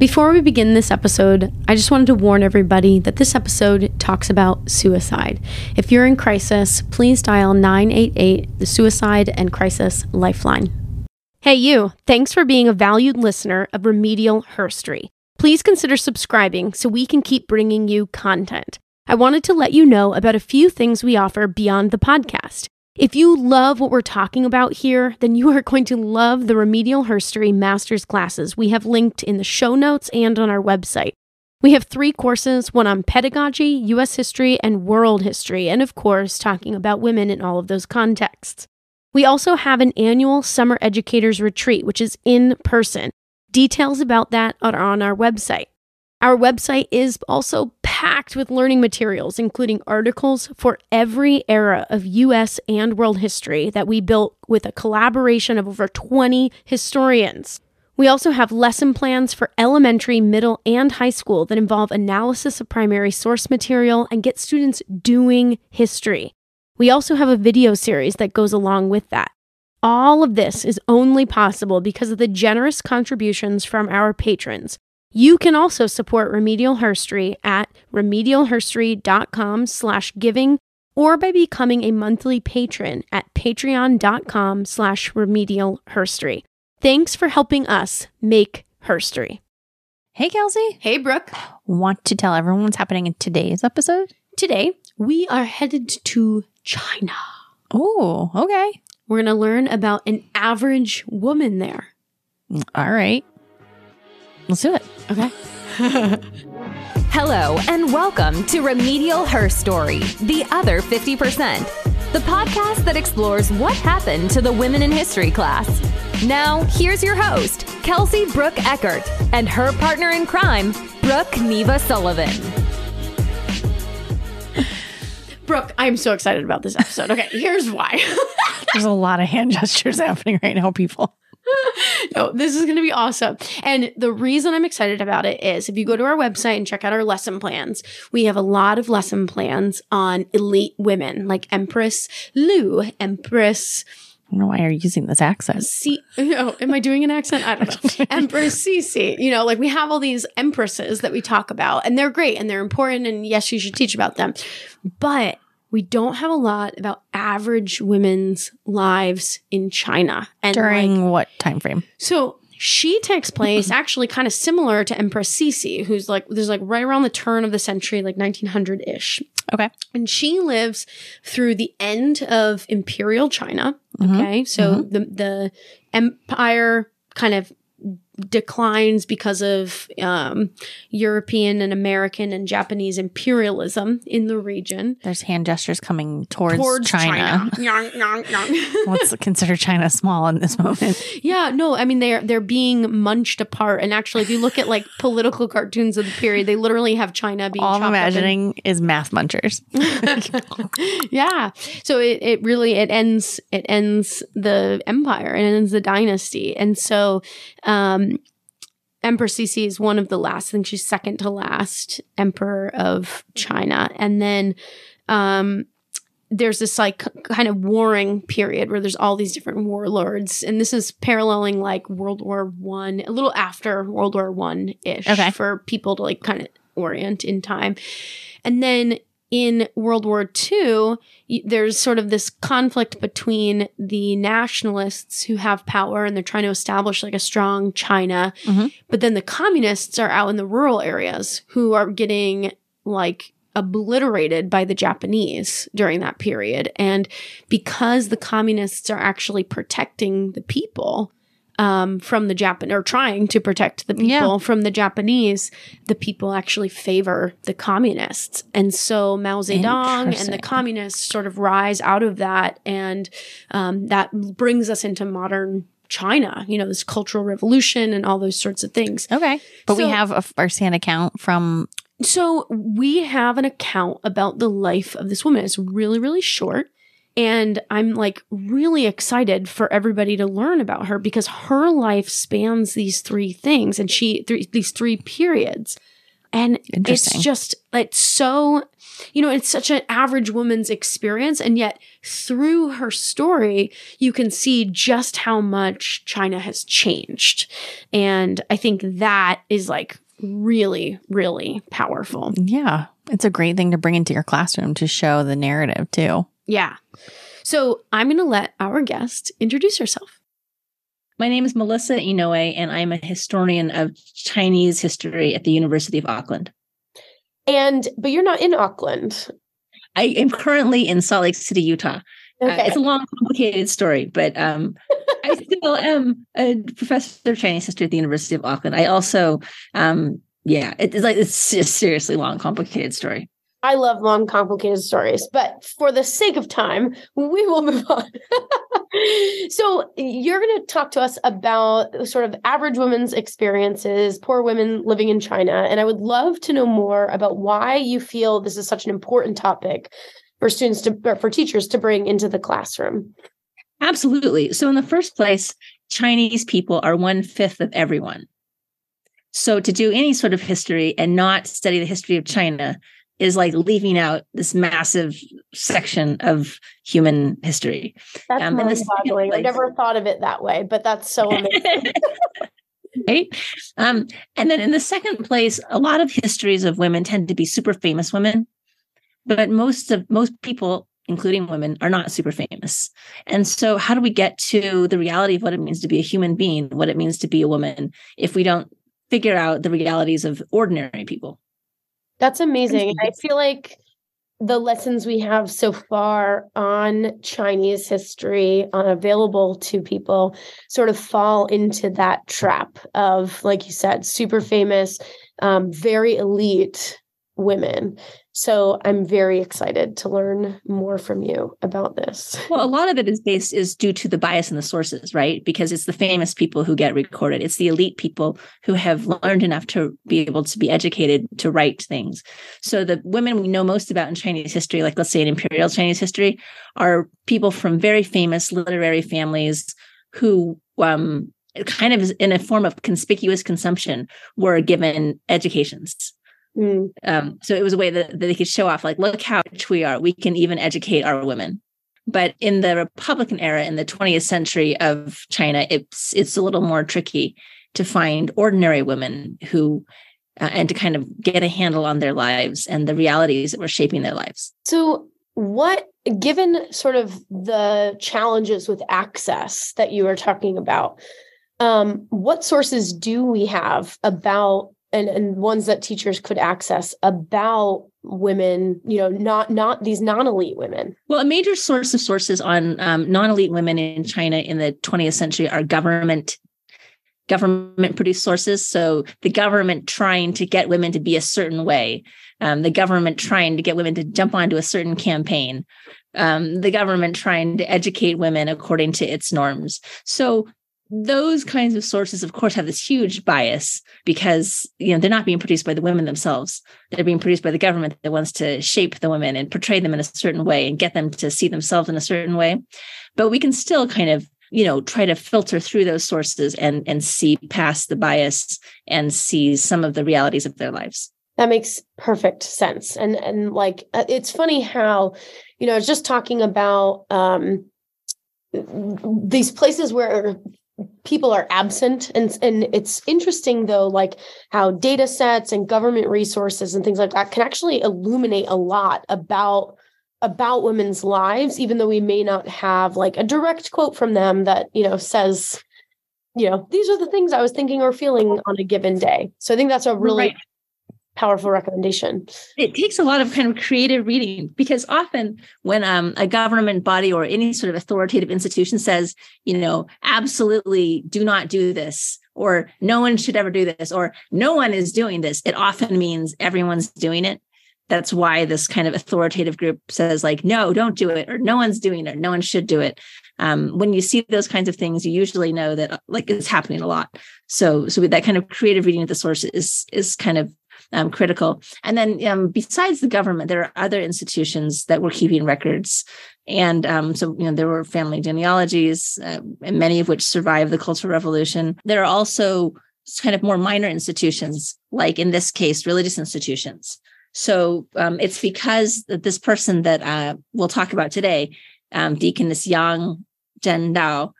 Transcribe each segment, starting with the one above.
Before we begin this episode, I just wanted to warn everybody that this episode talks about suicide. If you're in crisis, please dial 988, the Suicide and Crisis Lifeline. Hey, you, thanks for being a valued listener of Remedial Herstory. Please consider subscribing so we can keep bringing you content. I wanted to let you know about a few things we offer beyond the podcast. If you love what we're talking about here, then you are going to love the Remedial Herstory Master's classes we have linked in the show notes and on our website. We have three courses one on pedagogy, U.S. history, and world history, and of course, talking about women in all of those contexts. We also have an annual Summer Educators Retreat, which is in person. Details about that are on our website. Our website is also packed with learning materials, including articles for every era of US and world history that we built with a collaboration of over 20 historians. We also have lesson plans for elementary, middle, and high school that involve analysis of primary source material and get students doing history. We also have a video series that goes along with that. All of this is only possible because of the generous contributions from our patrons. You can also support Remedial Herstory at remedialherstory.com slash giving or by becoming a monthly patron at patreon.com slash remedialherstory. Thanks for helping us make herstory. Hey, Kelsie. Hey, Brooke. Want to tell everyone what's happening in today's episode? Today, we are headed to China. Oh, okay. We're going to learn about an average woman there. All right. Let's do it. Okay. Hello, and welcome to Remedial Herstory, the other 50%, the podcast that explores what happened to the women in history class. Now, here's your host, Kelsie Brooke Eckert, and her partner in crime, Brooke Neva Sullivan. Brooke, I'm so excited about this episode. Okay, here's why. There's a lot of hand gestures happening right now, people. No, oh, this is going to be awesome. And the reason I'm excited about it is if you go to our website and check out our lesson plans, we have a lot of lesson plans on elite women like Empress Lu, Empress. I don't know why you're using this accent. See, oh, am I doing an accent? I don't know. Empress Cixi. You know, like we have all these empresses that we talk about, and they're great and they're important. And yes, you should teach about them. But we don't have a lot about average women's lives in China. And during like, what time frame? So she takes place actually kind of similar to Empress Cixi, who's like there's like right around the turn of the century, like 1900 ish. Okay. And she lives through the end of imperial China. Mm-hmm. Okay. So mm-hmm. the the empire kind of declines because of um, European and American and Japanese imperialism in the region. There's hand gestures coming towards, towards China. China. Let's consider China small in this moment. Yeah, no, I mean they're they're being munched apart. And actually, if you look at like political cartoons of the period, they literally have China being. All I'm imagining is math munchers. yeah, so it, it really it ends it ends the empire and it ends the dynasty, and so. Um, Emperor Cixi is one of the last. I think she's second to last emperor of China. And then um, there's this like kind of warring period where there's all these different warlords, and this is paralleling like World War One, a little after World War One ish, okay. for people to like kind of orient in time. And then in World War II, there's sort of this conflict between the nationalists who have power and they're trying to establish like a strong China, mm-hmm. but then the communists are out in the rural areas who are getting like obliterated by the Japanese during that period. And because the communists are actually protecting the people, um, from the Japan or trying to protect the people yeah. from the Japanese, the people actually favor the communists. And so Mao Zedong and the communists sort of rise out of that. And um, that brings us into modern China, you know, this cultural revolution and all those sorts of things. Okay. But so, we have a first-hand account from so we have an account about the life of this woman. It's really, really short. And I'm like really excited for everybody to learn about her because her life spans these three things and she, th- these three periods. And it's just, it's so, you know, it's such an average woman's experience. And yet, through her story, you can see just how much China has changed. And I think that is like really, really powerful. Yeah. It's a great thing to bring into your classroom to show the narrative, too. Yeah. So I'm going to let our guest introduce herself. My name is Melissa Inouye, and I'm a historian of Chinese history at the University of Auckland. And, but you're not in Auckland. I am currently in Salt Lake City, Utah. Uh, okay. Uh, it's a long, complicated story, but um, I still am a professor of Chinese history at the University of Auckland. I also, um, yeah, it's like it's a seriously long, complicated story. I love long, complicated stories, but for the sake of time, we will move on. so, you're going to talk to us about sort of average women's experiences, poor women living in China. And I would love to know more about why you feel this is such an important topic for students to, or for teachers to bring into the classroom. Absolutely. So, in the first place, Chinese people are one fifth of everyone. So, to do any sort of history and not study the history of China is like leaving out this massive section of human history. That's um, mind-boggling. I never thought of it that way, but that's so amazing. right? Um, and then in the second place, a lot of histories of women tend to be super famous women, but most of most people, including women, are not super famous. And so, how do we get to the reality of what it means to be a human being, what it means to be a woman, if we don't figure out the realities of ordinary people? That's amazing. I feel like the lessons we have so far on Chinese history on available to people sort of fall into that trap of, like you said, super famous, um, very elite women so I'm very excited to learn more from you about this. Well, a lot of it is based is due to the bias in the sources, right? Because it's the famous people who get recorded. It's the elite people who have learned enough to be able to be educated to write things. So the women we know most about in Chinese history, like let's say in imperial Chinese history, are people from very famous literary families who um kind of in a form of conspicuous consumption were given educations Mm. Um, so it was a way that, that they could show off, like, look how rich we are. We can even educate our women. But in the Republican era, in the 20th century of China, it's it's a little more tricky to find ordinary women who uh, and to kind of get a handle on their lives and the realities that were shaping their lives. So, what, given sort of the challenges with access that you were talking about, um, what sources do we have about and, and ones that teachers could access about women you know not not these non-elite women. Well a major source of sources on um, non-elite women in china in the 20th century are government government produced sources. So the government trying to get women to be a certain way um, the government trying to get women to jump onto a certain campaign um, the government trying to educate women according to its norms. So those kinds of sources of course have this huge bias because you know they're not being produced by the women themselves. They're being produced by the government that wants to shape the women and portray them in a certain way and get them to see themselves in a certain way. But we can still kind of you know try to filter through those sources and and see past the bias and see some of the realities of their lives. That makes perfect sense. And and like uh, it's funny how you know just talking about um these places where people are absent. And and it's interesting though like how data sets and government resources and things like that can actually illuminate a lot about about women's lives even though we may not have like a direct quote from them that you know says you know these are the things i was thinking or feeling on a given day. So i think that's a really right powerful recommendation. It takes a lot of kind of creative reading because often when um, a government body or any sort of authoritative institution says, you know, absolutely do not do this, or no one should ever do this, or no one is doing this, it often means everyone's doing it. That's why this kind of authoritative group says, like, no, don't do it, or no one's doing it, or, no one should do it. Um, when you see those kinds of things, you usually know that like it's happening a lot. So, so that kind of creative reading of the source is is kind of um, critical. And then um, besides the government, there are other institutions that were keeping records. And um, so, you know, there were family genealogies, uh, and many of which survived the Cultural Revolution. There are also kind of more minor institutions, like in this case, religious institutions. So um, it's because this person that uh, we'll talk about today, um, Deaconess Yang Zhen Dao,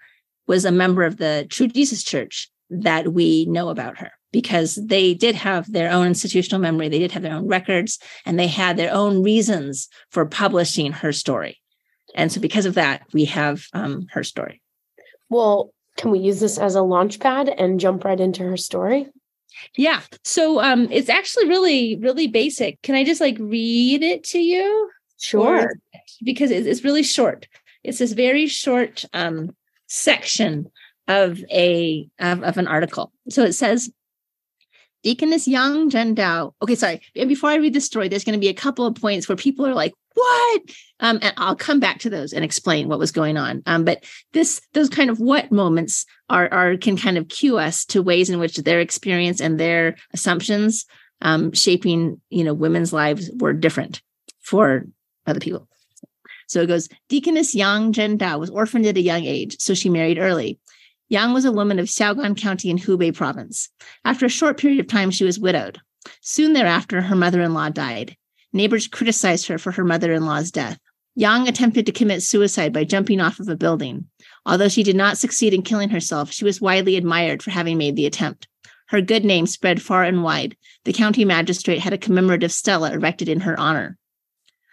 was a member of the True Jesus Church that we know about her because they did have their own institutional memory, they did have their own records, and they had their own reasons for publishing her story. And so, because of that, we have um, her story. Well, can we use this as a launch pad and jump right into her story? Yeah. So um it's actually really, really basic. Can I just like read it to you? Sure. Or, because it's really short. It's this very short um section of a of, of an article. So it says Deaconess Yang Zhen Dao. Okay, sorry. And before I read the story, there's going to be a couple of points where people are like, "What?" Um, and I'll come back to those and explain what was going on. Um, but this, those kind of what moments are are can kind of cue us to ways in which their experience and their assumptions um, shaping, you know, women's lives were different for other people. So it goes, Deaconess Yang Zhen Dao was orphaned at a young age, so she married early. Yang was a woman of Xiaogan County in Hubei province. After a short period of time, she was widowed. Soon thereafter, her mother in law died. Neighbors criticized her for her mother in law's death. Yang attempted to commit suicide by jumping off of a building. Although she did not succeed in killing herself, she was widely admired for having made the attempt. Her good name spread far and wide. The county magistrate had a commemorative stela erected in her honor.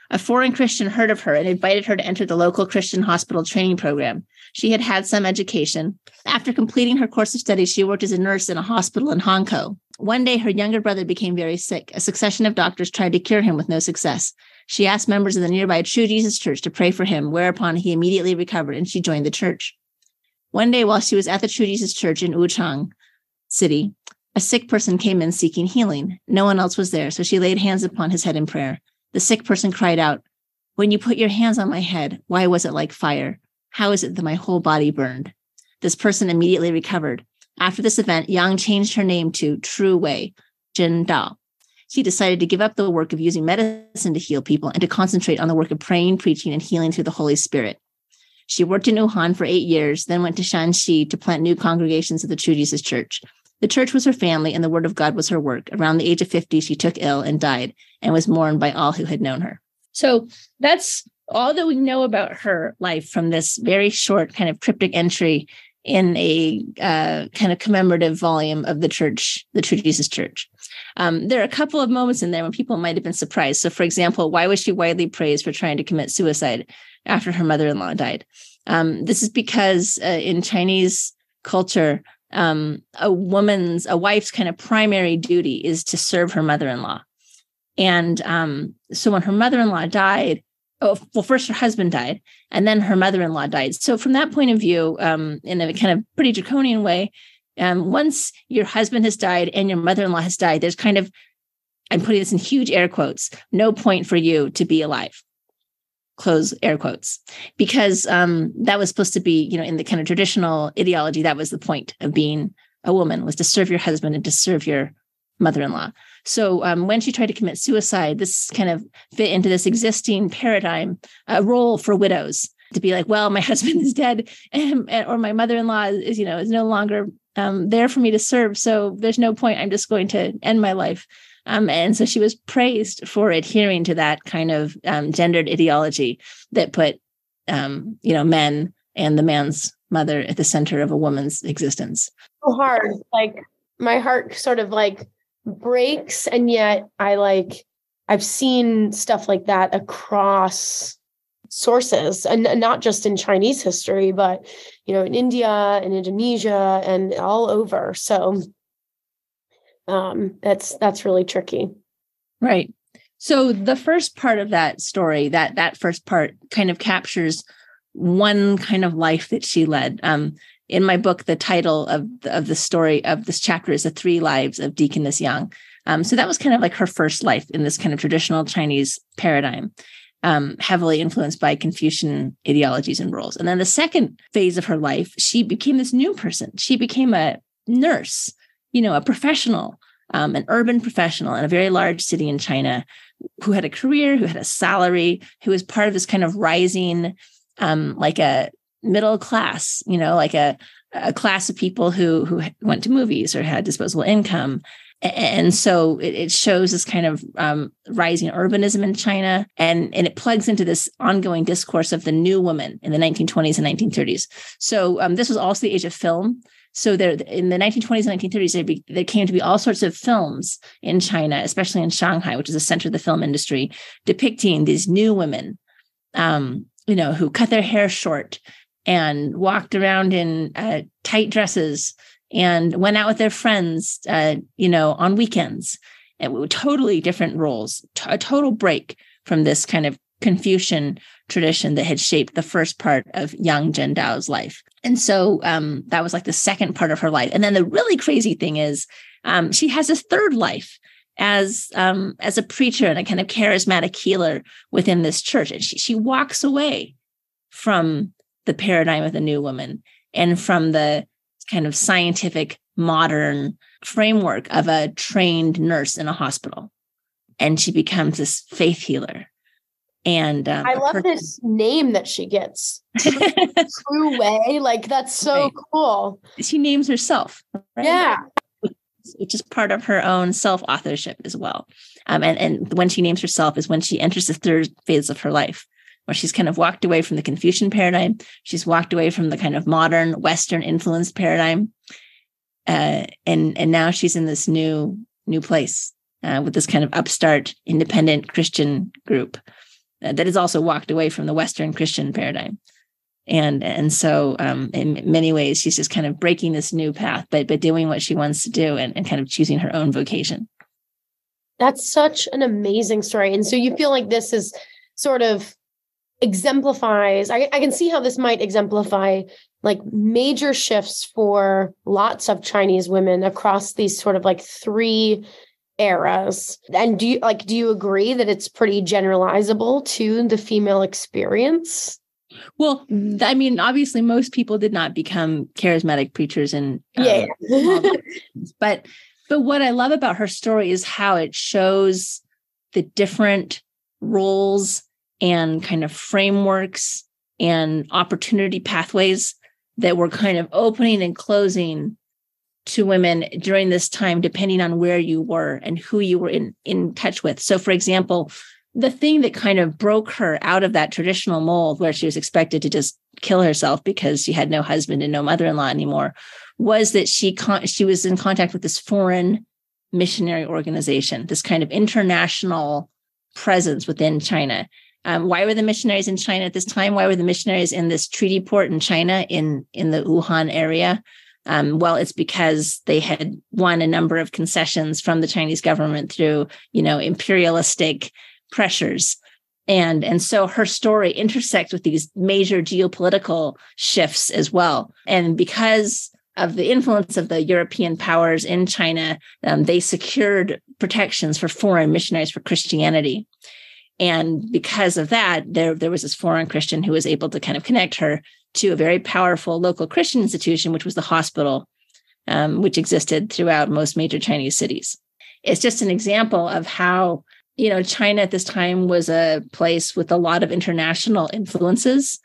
A foreign Christian heard of her and invited her to enter the local Christian hospital training program. She had had some education. After completing her course of studies, she worked as a nurse in a hospital in Hankou. One day, her younger brother became very sick. A succession of doctors tried to cure him with no success. She asked members of the nearby True Jesus Church to pray for him, whereupon he immediately recovered and she joined the church. One day, while she was at the True Jesus Church in Wuchang City, a sick person came in seeking healing. No one else was there, so she laid hands upon his head in prayer. The sick person cried out, When you put your hands on my head, why was it like fire? How is it that my whole body burned? This person immediately recovered. After this event, Yang changed her name to True Way, Zhen Dao. She decided to give up the work of using medicine to heal people and to concentrate on the work of praying, preaching, and healing through the Holy Spirit. She worked in Wuhan for eight years, then went to Shanxi to plant new congregations of the True Jesus Church. The church was her family, and the word of God was her work. Around the age of 50, she took ill and died and was mourned by all who had known her. So that's all that we know about her life from this very short, kind of cryptic entry in a uh, kind of commemorative volume of the church, the True Jesus Church. Um, there are a couple of moments in there when people might have been surprised. So, for example, why was she widely praised for trying to commit suicide after her mother in law died? Um, this is because uh, in Chinese culture, um, a woman's, a wife's kind of primary duty is to serve her mother in law. And um, so when her mother in law died, oh, well, first her husband died, and then her mother in law died. So from that point of view, um, in a kind of pretty draconian way, um, once your husband has died and your mother in law has died, there's kind of, I'm putting this in huge air quotes, no point for you to be alive. Close air quotes, because um, that was supposed to be, you know, in the kind of traditional ideology, that was the point of being a woman was to serve your husband and to serve your mother-in-law. So um, when she tried to commit suicide, this kind of fit into this existing paradigm, a role for widows to be like, well, my husband is dead, and, or my mother-in-law is, you know, is no longer um, there for me to serve. So there's no point. I'm just going to end my life. Um, and so she was praised for adhering to that kind of um, gendered ideology that put, um, you know, men and the man's mother at the center of a woman's existence. So hard. Like my heart sort of like breaks and yet i like i've seen stuff like that across sources and not just in chinese history but you know in india and indonesia and all over. So um that's that's really tricky. Right. So the first part of that story that that first part kind of captures one kind of life that she led. Um in my book, the title of the, of the story of this chapter is "The Three Lives of Deaconess Yang." Um, so that was kind of like her first life in this kind of traditional Chinese paradigm, um, heavily influenced by Confucian ideologies and roles. And then the second phase of her life, she became this new person. She became a nurse, you know, a professional, um, an urban professional in a very large city in China, who had a career, who had a salary, who was part of this kind of rising, um, like a middle class, you know, like a a class of people who who went to movies or had disposable income and so it, shows this kind of um, rising urbanism in China, and and it plugs into this ongoing discourse of the new woman in the 1920s and 1930s. So um, this was also the age of film. So there, in the 1920s and 1930s, there, be, there came to be all sorts of films in China, especially in Shanghai, which is the center of the film industry, depicting these new women, um, you know, who cut their hair short and walked around in uh, tight dresses and went out with their friends, uh, you know, on weekends. And totally different roles, t- a total break from this kind of Confucian tradition that had shaped the first part of Yang Zhen Dao's life. And so um, that was like the second part of her life. And then the really crazy thing is um, she has a third life as um, as a preacher and a kind of charismatic healer within this church. And she, she walks away from the paradigm of the new woman and from the kind of scientific modern framework of a trained nurse in a hospital. And she becomes this faith healer. And um, i love person- this name that she gets. True way. Like that's so right. cool. She names herself right? yeah. Which is part of her own self authorship as well. Um, and, and when she names herself is when she enters the third phase of her life where she's kind of walked away from the Confucian paradigm. She's walked away from the kind of modern Western influenced paradigm. Uh, and and now she's in this new new place uh, with this kind of upstart independent Christian group uh, that has also walked away from the Western Christian paradigm. And and so um, in many ways she's just kind of breaking this new path, but but doing what she wants to do and, and kind of choosing her own vocation. That's such an amazing story. And so you feel like this is sort of exemplifies I, I can see how this might exemplify like major shifts for lots of chinese women across these sort of like three eras. And do you like do you agree that it's pretty generalizable to the female experience? Well i mean obviously most people did not become charismatic preachers and um, yeah. but but what i love about her story is how it shows the different roles and kind of frameworks and opportunity pathways that were kind of opening and closing to women during this time, depending on where you were and who you were in, in touch with. So, for example, the thing that kind of broke her out of that traditional mold where she was expected to just kill herself because she had no husband and no mother-in-law anymore was that she con- she was in contact with this foreign missionary organization, this kind of international presence within China. Um, why were the missionaries in China at this time? Why were the missionaries in this treaty port in China in in the Wuhan area? Um, well, it's because they had won a number of concessions from the Chinese government through, you know, imperialistic pressures. And, and so her story intersects with these major geopolitical shifts as well. And because of the influence of the European powers in China, um, they secured protections for foreign missionaries for Christianity. And because of that, there, there was this foreign Christian who was able to kind of connect her to a very powerful local Christian institution, which was the hospital, um, which existed throughout most major Chinese cities. It's just an example of how, you know, China at this time was a place with a lot of international influences.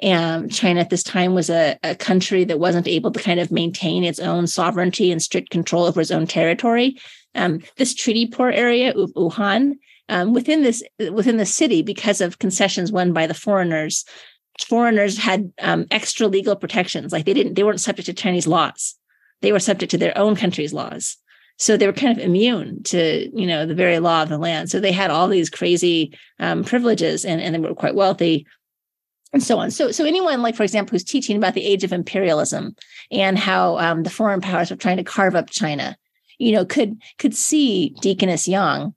And China at this time was a, a country that wasn't able to kind of maintain its own sovereignty and strict control over its own territory. Um, this treaty port area, Wuhan, um, within this within the city because of concessions won by the foreigners. Foreigners had um, extra legal protections like they didn't they weren't subject to chinese laws. They were subject to their own country's laws. So they were kind of immune to you know the very law of the land. So they had all these crazy um, privileges and, and they were quite wealthy and so on. So so anyone like for example who's teaching about the age of imperialism and how um, the foreign powers were trying to carve up china you know could could see deaconess Young,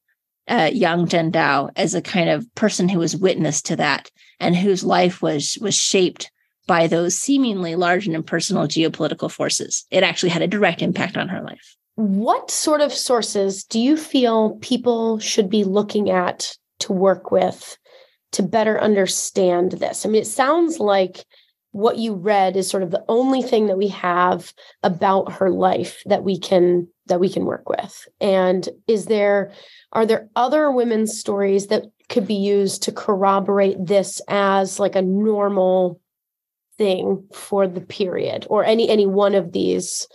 uh, Yang Zhen Dao as a kind of person who was witness to that and whose life was was shaped by those seemingly large and impersonal geopolitical forces. It actually had a direct impact on her life. What sort of sources do you feel people should be looking at to work with to better understand this? I mean, it sounds like what you read is sort of the only thing that we have about her life that we can that we can work with. And is there are there other women's stories that could be used to corroborate this as like a normal thing for the period or any any one of these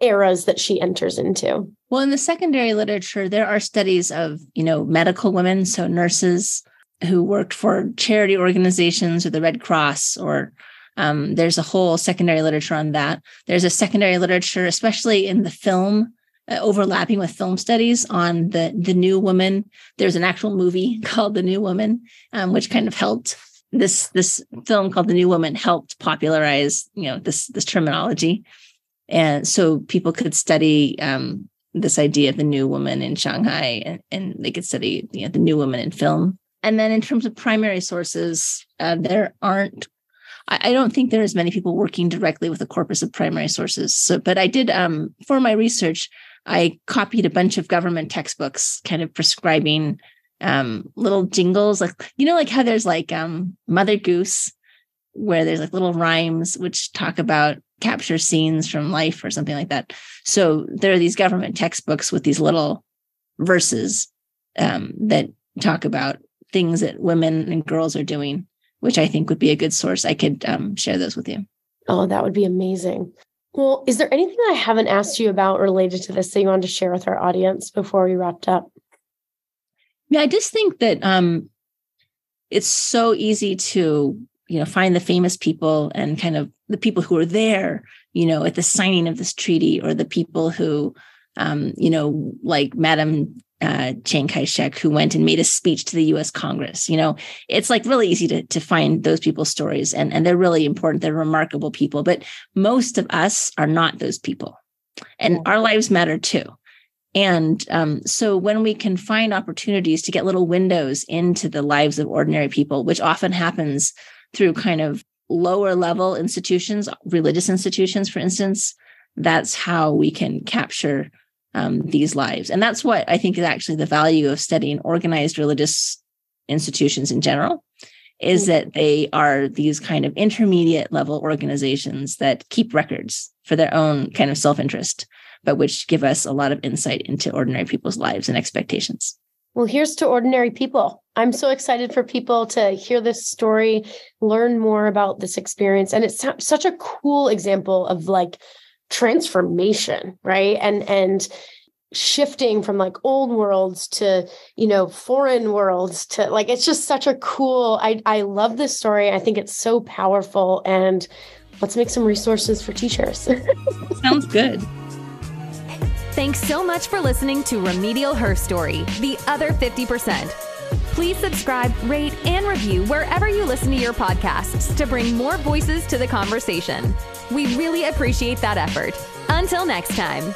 eras that she enters into well in the secondary literature there are studies of you know medical women so nurses who worked for charity organizations or the red cross or um, there's a whole secondary literature on that. There's a secondary literature especially in the film uh, overlapping with film studies on the the new woman. There's an actual movie called the new woman um, which kind of helped this this film called the new woman helped popularize you know this this terminology. And so people could study um, this idea of the new woman in shanghai and, and they could study you know, the new woman in film. And then in terms of primary sources uh, there aren't I, I don't think there are as many people working directly with a corpus of primary sources. So but i did um, for my research i copied a bunch of government textbooks kind of prescribing um little jingles like you know like how there's like um mother goose where there's like little rhymes which talk about capture scenes from life or something like that. So there are these government textbooks with these little verses um, that talk about things that women and girls are doing which i think would be a good source. I could um, share those with you. Oh that would be amazing. Well is there anything i haven't asked you about related to this that you wanted to share with our audience before we wrapped up? Yeah, I just think that um, it's so easy to you know find the famous people and kind of the people who are there, you know, at the signing of this treaty, or the people who, um, you know, like Madam uh, Chiang Kai-shek, who went and made a speech to the U.S. Congress. You know, it's like really easy to to find those people's stories, and and they're really important. They're remarkable people, but most of us are not those people, and yeah. our lives matter too. And um, so when we can find opportunities to get little windows into the lives of ordinary people, which often happens through kind of lower level institutions, religious institutions, for instance, that's how we can capture um, these lives. And that's what I think is actually the value of studying organized religious institutions in general is mm-hmm. that they are these kind of intermediate level organizations that keep records for their own kind of self-interest but which give us a lot of insight into ordinary people's lives and expectations. Well, here's to ordinary people. I'm so excited for people to hear this story, learn more about this experience. And it's such a cool example of like transformation, right? And, and, shifting from like old worlds to you know foreign worlds to like it's just such a cool i i love this story i think it's so powerful and let's make some resources for teachers sounds good Thanks so much for listening to Remedial Herstory, the other 50%. Please subscribe, rate, and review wherever you listen to your podcasts to bring more voices to the conversation. We really appreciate that effort. Until next time.